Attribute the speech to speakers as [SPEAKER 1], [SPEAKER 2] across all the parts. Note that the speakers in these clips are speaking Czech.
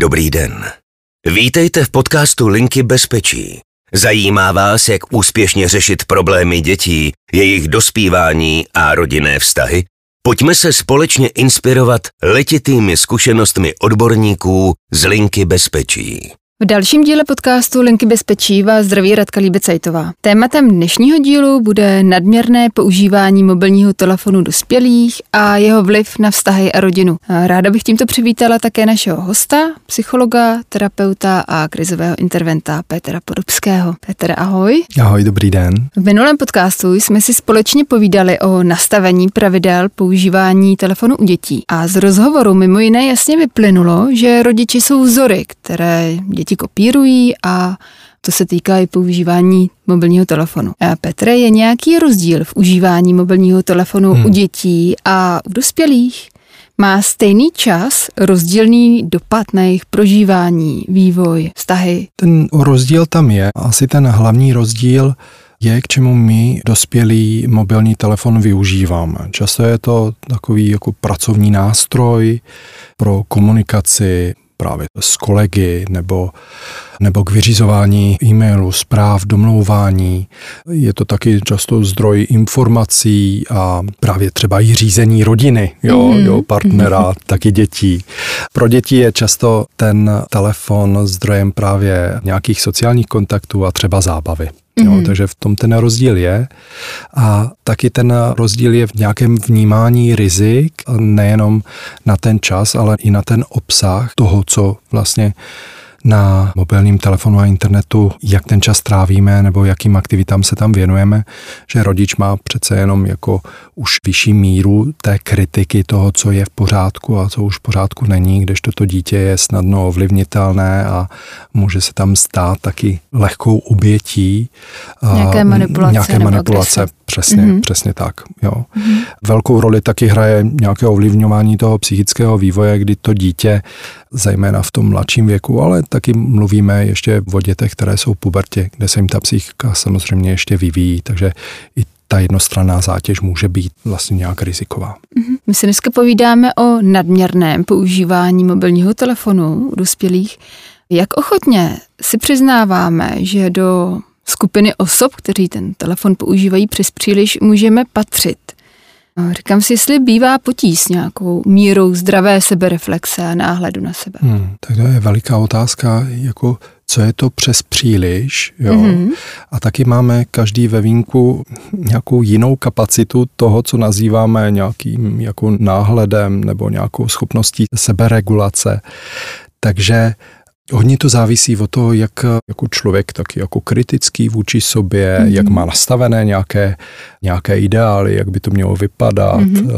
[SPEAKER 1] Dobrý den. Vítejte v podcastu Linky bezpečí. Zajímá vás, jak úspěšně řešit problémy dětí, jejich dospívání a rodinné vztahy? Pojďme se společně inspirovat letitými zkušenostmi odborníků z Linky bezpečí.
[SPEAKER 2] V dalším díle podcastu Linky bezpečí vás zdraví Radka Líbecajtová. Tématem dnešního dílu bude nadměrné používání mobilního telefonu dospělých a jeho vliv na vztahy a rodinu. Ráda bych tímto přivítala také našeho hosta, psychologa, terapeuta a krizového interventa Petra Podobského. Petr, ahoj.
[SPEAKER 3] Ahoj, dobrý den.
[SPEAKER 2] V minulém podcastu jsme si společně povídali o nastavení pravidel používání telefonu u dětí. A z rozhovoru mimo jiné jasně vyplynulo, že rodiči jsou vzory, které děti děti kopírují a to se týká i používání mobilního telefonu. A Petre, je nějaký rozdíl v užívání mobilního telefonu hmm. u dětí a u dospělých? Má stejný čas rozdílný dopad na jejich prožívání, vývoj, vztahy?
[SPEAKER 3] Ten rozdíl tam je. Asi ten hlavní rozdíl je, k čemu my dospělí mobilní telefon využíváme. Často je to takový jako pracovní nástroj pro komunikaci, právě s kolegy nebo, nebo k vyřizování e-mailu, zpráv, domlouvání. Je to taky často zdroj informací a právě třeba i řízení rodiny, jo, mm. jo partnera, mm. taky dětí. Pro děti je často ten telefon zdrojem právě nějakých sociálních kontaktů a třeba zábavy. Jo, mm. Takže v tom ten rozdíl je. A taky ten rozdíl je v nějakém vnímání rizik, nejenom na ten čas, ale i na ten obsah toho, co vlastně na mobilním telefonu a internetu, jak ten čas trávíme nebo jakým aktivitám se tam věnujeme, že rodič má přece jenom jako už vyšší míru té kritiky toho, co je v pořádku a co už v pořádku není, kdežto to dítě je snadno ovlivnitelné a může se tam stát taky lehkou obětí.
[SPEAKER 2] Nějaké manipulace.
[SPEAKER 3] Nějaké manipulace, přesně, mm-hmm. přesně tak. Jo. Mm-hmm. Velkou roli taky hraje nějaké ovlivňování toho psychického vývoje, kdy to dítě, zejména v tom mladším věku, ale taky mluvíme ještě o dětech, které jsou v pubertě, kde se jim ta psychika samozřejmě ještě vyvíjí, takže i ta jednostranná zátěž může být vlastně nějak riziková.
[SPEAKER 2] Mhm. My si dneska povídáme o nadměrném používání mobilního telefonu u dospělých. Jak ochotně si přiznáváme, že do skupiny osob, kteří ten telefon používají přes příliš, můžeme patřit? Říkám si, jestli bývá potíž s nějakou mírou zdravé sebereflexe a náhledu na sebe.
[SPEAKER 3] Hmm, tak to je veliká otázka, jako co je to přes příliš. Jo? Mm-hmm. A taky máme každý ve vínku nějakou jinou kapacitu toho, co nazýváme nějakým jako náhledem nebo nějakou schopností seberegulace. Takže Hodně to závisí od toho, jak jako člověk taky jako kritický vůči sobě, mm-hmm. jak má nastavené nějaké, nějaké ideály, jak by to mělo vypadat. Mm-hmm.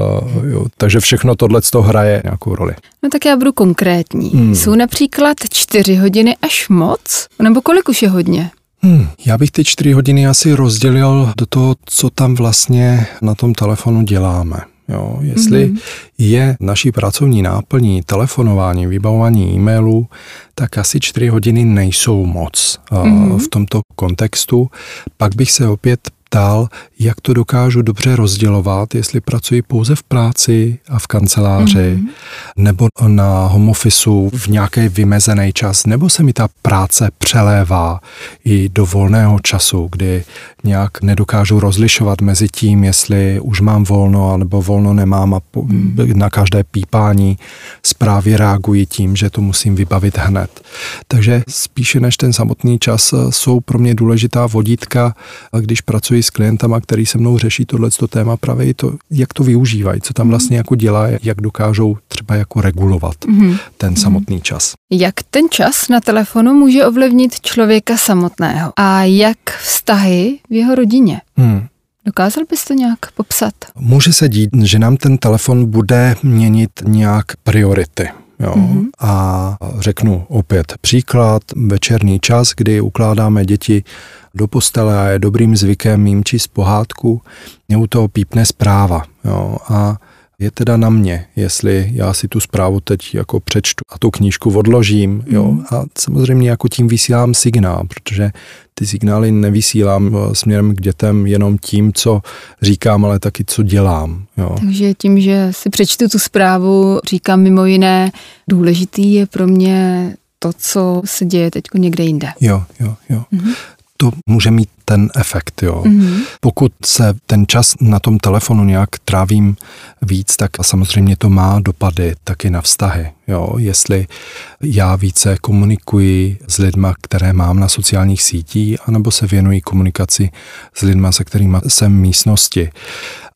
[SPEAKER 3] Jo. Takže všechno tohle to hraje nějakou roli.
[SPEAKER 2] No tak já budu konkrétní. Mm. Jsou například čtyři hodiny až moc? Nebo kolik už je hodně?
[SPEAKER 3] Hmm, já bych ty čtyři hodiny asi rozdělil do toho, co tam vlastně na tom telefonu děláme. Jo, jestli mm-hmm. je naší pracovní náplní telefonování, vybavování e-mailů, tak asi čtyři hodiny nejsou moc mm-hmm. v tomto kontextu. Pak bych se opět ptal, jak to dokážu dobře rozdělovat, jestli pracuji pouze v práci a v kanceláři, mm-hmm. nebo na home officeu v nějaký vymezený čas, nebo se mi ta práce přelévá i do volného času, kdy nějak nedokážu rozlišovat mezi tím, jestli už mám volno, nebo volno nemám a po, mm. na každé pípání zprávy reaguji tím, že to musím vybavit hned. Takže spíše než ten samotný čas jsou pro mě důležitá vodítka, když pracuji s klientama, který se mnou řeší tohle téma, právě i to, jak to využívají, co tam mhm. vlastně jako dělá, jak dokážou třeba jako regulovat mm-hmm. ten samotný čas.
[SPEAKER 2] Jak ten čas na telefonu může ovlivnit člověka samotného a jak vztahy v jeho rodině? Hmm. Dokázal bys to nějak popsat?
[SPEAKER 3] Může se dít, že nám ten telefon bude měnit nějak priority. Jo. Mm-hmm. A řeknu opět příklad, večerní čas, kdy ukládáme děti do postele a je dobrým zvykem jim číst pohádku, mě u toho pípne zpráva. Jo. A je teda na mě, jestli já si tu zprávu teď jako přečtu a tu knížku odložím, jo, mm. a samozřejmě jako tím vysílám signál, protože ty signály nevysílám eh, směrem k dětem jenom tím, co říkám, ale taky co dělám. Jo.
[SPEAKER 2] Takže tím, že si přečtu tu zprávu, říkám mimo jiné, důležitý je pro mě to, co se děje teď někde jinde.
[SPEAKER 3] Jo, jo, jo. Mm-hmm to může mít ten efekt. Jo. Mm-hmm. Pokud se ten čas na tom telefonu nějak trávím víc, tak samozřejmě to má dopady taky na vztahy. Jo. Jestli já více komunikuji s lidma, které mám na sociálních sítích, anebo se věnuji komunikaci s lidma, se kterými jsem v místnosti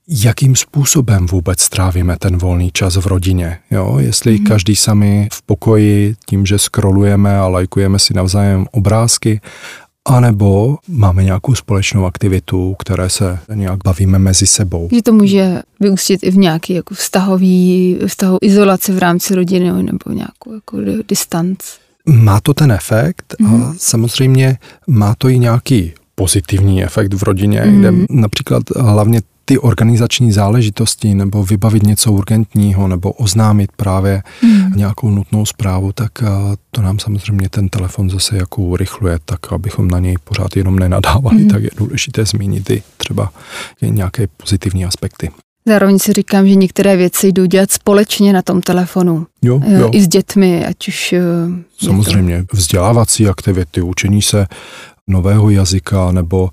[SPEAKER 3] jakým způsobem vůbec trávíme ten volný čas v rodině. Jo? Jestli mm. každý sami v pokoji tím, že scrollujeme a lajkujeme si navzájem obrázky, anebo máme nějakou společnou aktivitu, které se nějak bavíme mezi sebou.
[SPEAKER 2] Že to může vyústit i v nějaký jako vztahový, vztahovou izolaci v rámci rodiny nebo nějakou jako distanc.
[SPEAKER 3] Má to ten efekt mm. a mhm. samozřejmě má to i nějaký pozitivní efekt v rodině, mm. kde například hlavně ty organizační záležitosti nebo vybavit něco urgentního nebo oznámit právě mm. nějakou nutnou zprávu, tak eh, to nám samozřejmě ten telefon zase jako urychluje, tak abychom na něj pořád jenom nenadávali, mm. tak je důležité zmínit i třeba nějaké pozitivní aspekty.
[SPEAKER 2] Zároveň si říkám, že některé věci jdou dělat společně na tom telefonu.
[SPEAKER 3] Jo, eh, jo.
[SPEAKER 2] I s dětmi, ať už... Eh,
[SPEAKER 3] samozřejmě, vzdělávací aktivity, učení se nového jazyka nebo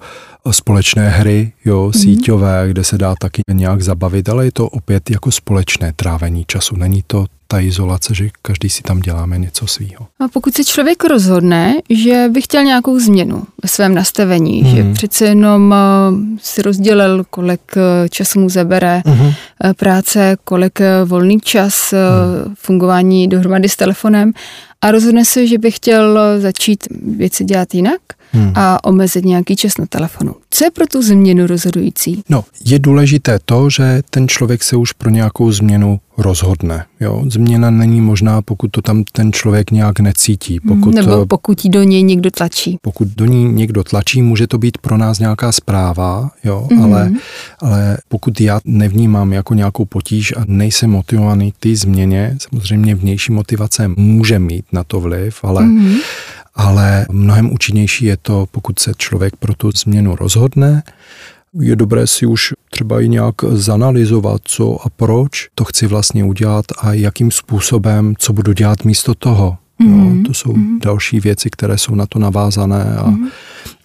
[SPEAKER 3] společné hry, jo, mm-hmm. síťové, kde se dá taky nějak zabavit, ale je to opět jako společné trávení času. Není to ta izolace, že každý si tam děláme něco svýho.
[SPEAKER 2] A pokud se člověk rozhodne, že by chtěl nějakou změnu ve svém nastavení, mm. že přece jenom eh, si rozdělil, kolik eh, času mu zabere mm. práce, kolik volný čas mm. fungování dohromady s telefonem a rozhodne se, že by chtěl začít věci dělat jinak, hmm. a omezit nějaký čas na telefonu. Co je pro tu změnu rozhodující?
[SPEAKER 3] No, je důležité to, že ten člověk se už pro nějakou změnu rozhodne. Jo? Změna není možná, pokud to tam ten člověk nějak necítí.
[SPEAKER 2] Pokud, Nebo pokud do něj někdo tlačí.
[SPEAKER 3] Pokud do ní někdo tlačí, může to být pro nás nějaká zpráva, jo? Mm-hmm. Ale, ale pokud já nevnímám jako nějakou potíž a nejsem motivovaný k té změně, samozřejmě vnější motivace může mít na to vliv, ale mm-hmm ale mnohem účinnější je to, pokud se člověk pro tu změnu rozhodne, je dobré si už třeba i nějak zanalizovat, co a proč to chci vlastně udělat a jakým způsobem, co budu dělat místo toho. Mm-hmm. Jo, mhm. to jsou mm-hmm. další věci, které jsou na to navázané a mm-hmm.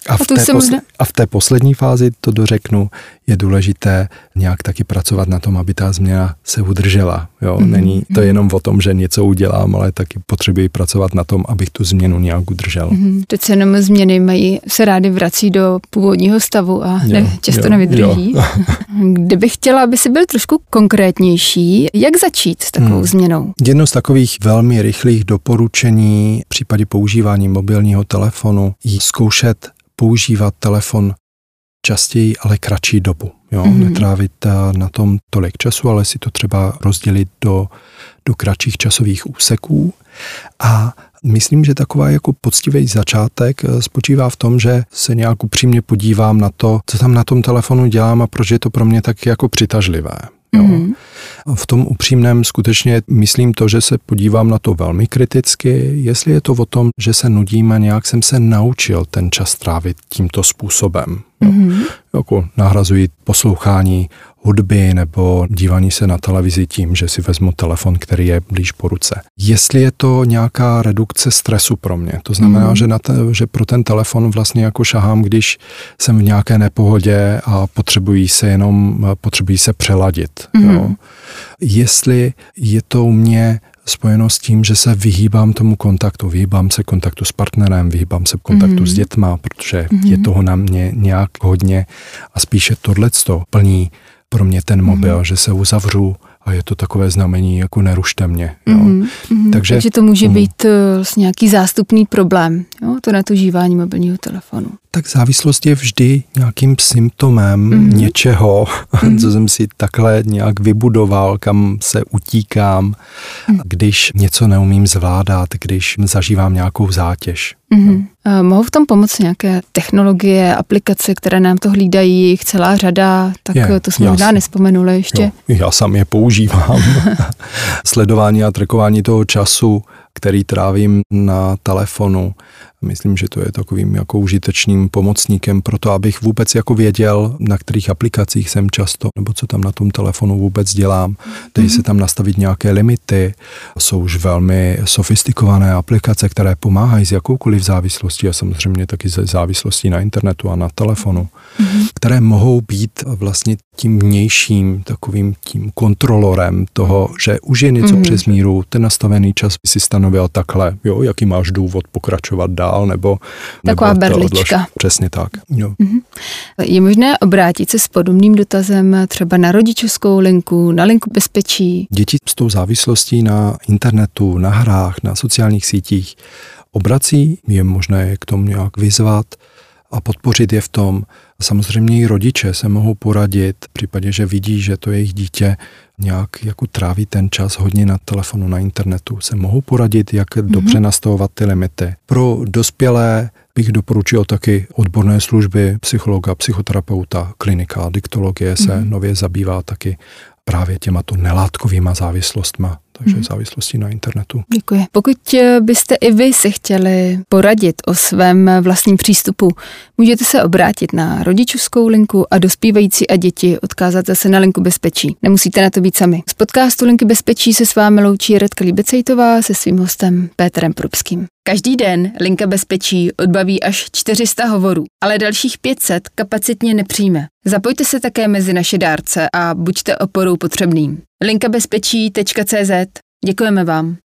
[SPEAKER 3] A v, a, té posle- a v té poslední fázi, to dořeknu, je důležité nějak taky pracovat na tom, aby ta změna se udržela. Jo? Mm-hmm. Není to jenom o tom, že něco udělám, ale taky potřebuji pracovat na tom, abych tu změnu nějak udržel. Mm-hmm.
[SPEAKER 2] Teď jenom změny mají, se rády vrací do původního stavu a jo, ne, často jo, nevydrží. Jo. Kdybych chtěla, aby si byl trošku konkrétnější, jak začít s takovou hmm. změnou?
[SPEAKER 3] Jedno z takových velmi rychlých doporučení v případě používání mobilního telefonu je zkoušet používat telefon častěji, ale kratší dobu. Jo? Mm-hmm. Netrávit eh, na tom tolik času, ale si to třeba rozdělit do, do kratších časových úseků. A myslím, že taková jako poctivý začátek eh, spočívá v tom, že se nějak upřímně podívám na to, co tam na tom telefonu dělám a proč je to pro mě tak jako přitažlivé. Jo. Mm-hmm. V tom upřímném skutečně myslím to, že se podívám na to velmi kriticky, jestli je to o tom, že se nudím a nějak jsem se naučil ten čas trávit tímto způsobem. Mm-hmm. Jako nahrazují poslouchání hudby nebo dívání se na televizi tím, že si vezmu telefon, který je blíž po ruce. Jestli je to nějaká redukce stresu pro mě, to znamená, mm. že, na te, že pro ten telefon vlastně jako šahám, když jsem v nějaké nepohodě a potřebují se jenom, potřebují se přeladit. Mm. Jo. Jestli je to u mě spojeno s tím, že se vyhýbám tomu kontaktu, vyhýbám se kontaktu s partnerem, vyhýbám se kontaktu mm-hmm. s dětma, protože mm-hmm. je toho na mě nějak hodně a spíše tohleto plní pro mě ten mobil, mm. že se uzavřu a je to takové znamení, jako nerušte mě. Jo. Mm,
[SPEAKER 2] mm, takže, takže to může mm. být uh, vlastně nějaký zástupný problém, jo, to netužívání mobilního telefonu.
[SPEAKER 3] Tak závislost je vždy nějakým symptomem mm. něčeho, mm. co jsem si takhle nějak vybudoval, kam se utíkám, mm. když něco neumím zvládat, když zažívám nějakou zátěž.
[SPEAKER 2] Mm. Mohou v tom pomoct nějaké technologie, aplikace, které nám to hlídají, jich celá řada, tak je, to jsme možná nespomenuli ještě. Jo,
[SPEAKER 3] já sám je používám. Sledování a trekování toho času, který trávím na telefonu, Myslím, že to je takovým jako užitečným pomocníkem pro to, abych vůbec jako věděl, na kterých aplikacích jsem často, nebo co tam na tom telefonu vůbec dělám. Dají mm-hmm. se tam nastavit nějaké limity. Jsou už velmi sofistikované aplikace, které pomáhají s jakoukoliv závislostí a samozřejmě taky ze závislostí na internetu a na telefonu, mm-hmm. Které mohou být vlastně tím vnějším takovým tím kontrolorem toho, že už je něco mm-hmm. přes míru, ten nastavený čas si stanovil takhle, jo, jaký máš důvod pokračovat dál dál, nebo...
[SPEAKER 2] Taková nebo berlička.
[SPEAKER 3] Odlož, přesně tak. Jo.
[SPEAKER 2] Mm-hmm. Je možné obrátit se s podobným dotazem třeba na rodičovskou linku, na linku bezpečí?
[SPEAKER 3] Děti s tou závislostí na internetu, na hrách, na sociálních sítích obrací, je možné je k tomu nějak vyzvat a podpořit je v tom. Samozřejmě i rodiče se mohou poradit v případě, že vidí, že to jejich dítě nějak jako tráví ten čas hodně na telefonu, na internetu, se mohou poradit, jak mm-hmm. dobře nastavovat ty limity. Pro dospělé bych doporučil taky odborné služby psychologa, psychoterapeuta, klinika, diktologie se mm-hmm. nově zabývá taky právě těmato nelátkovýma závislostma takže hmm. závislosti na internetu.
[SPEAKER 2] Děkuji. Pokud eh, byste i vy se chtěli poradit o svém vlastním přístupu, můžete se obrátit na rodičovskou linku a dospívající a děti odkázat zase na linku bezpečí. Nemusíte na to být sami. Z podcastu Linky bezpečí se s vámi loučí Redka Líbecejtová se svým hostem Péterem Prubským. Každý den Linka bezpečí odbaví až 400 hovorů, ale dalších 500 kapacitně nepřijme. Zapojte se také mezi naše dárce a buďte oporou potřebným. linkabezpečí.cz Děkujeme vám.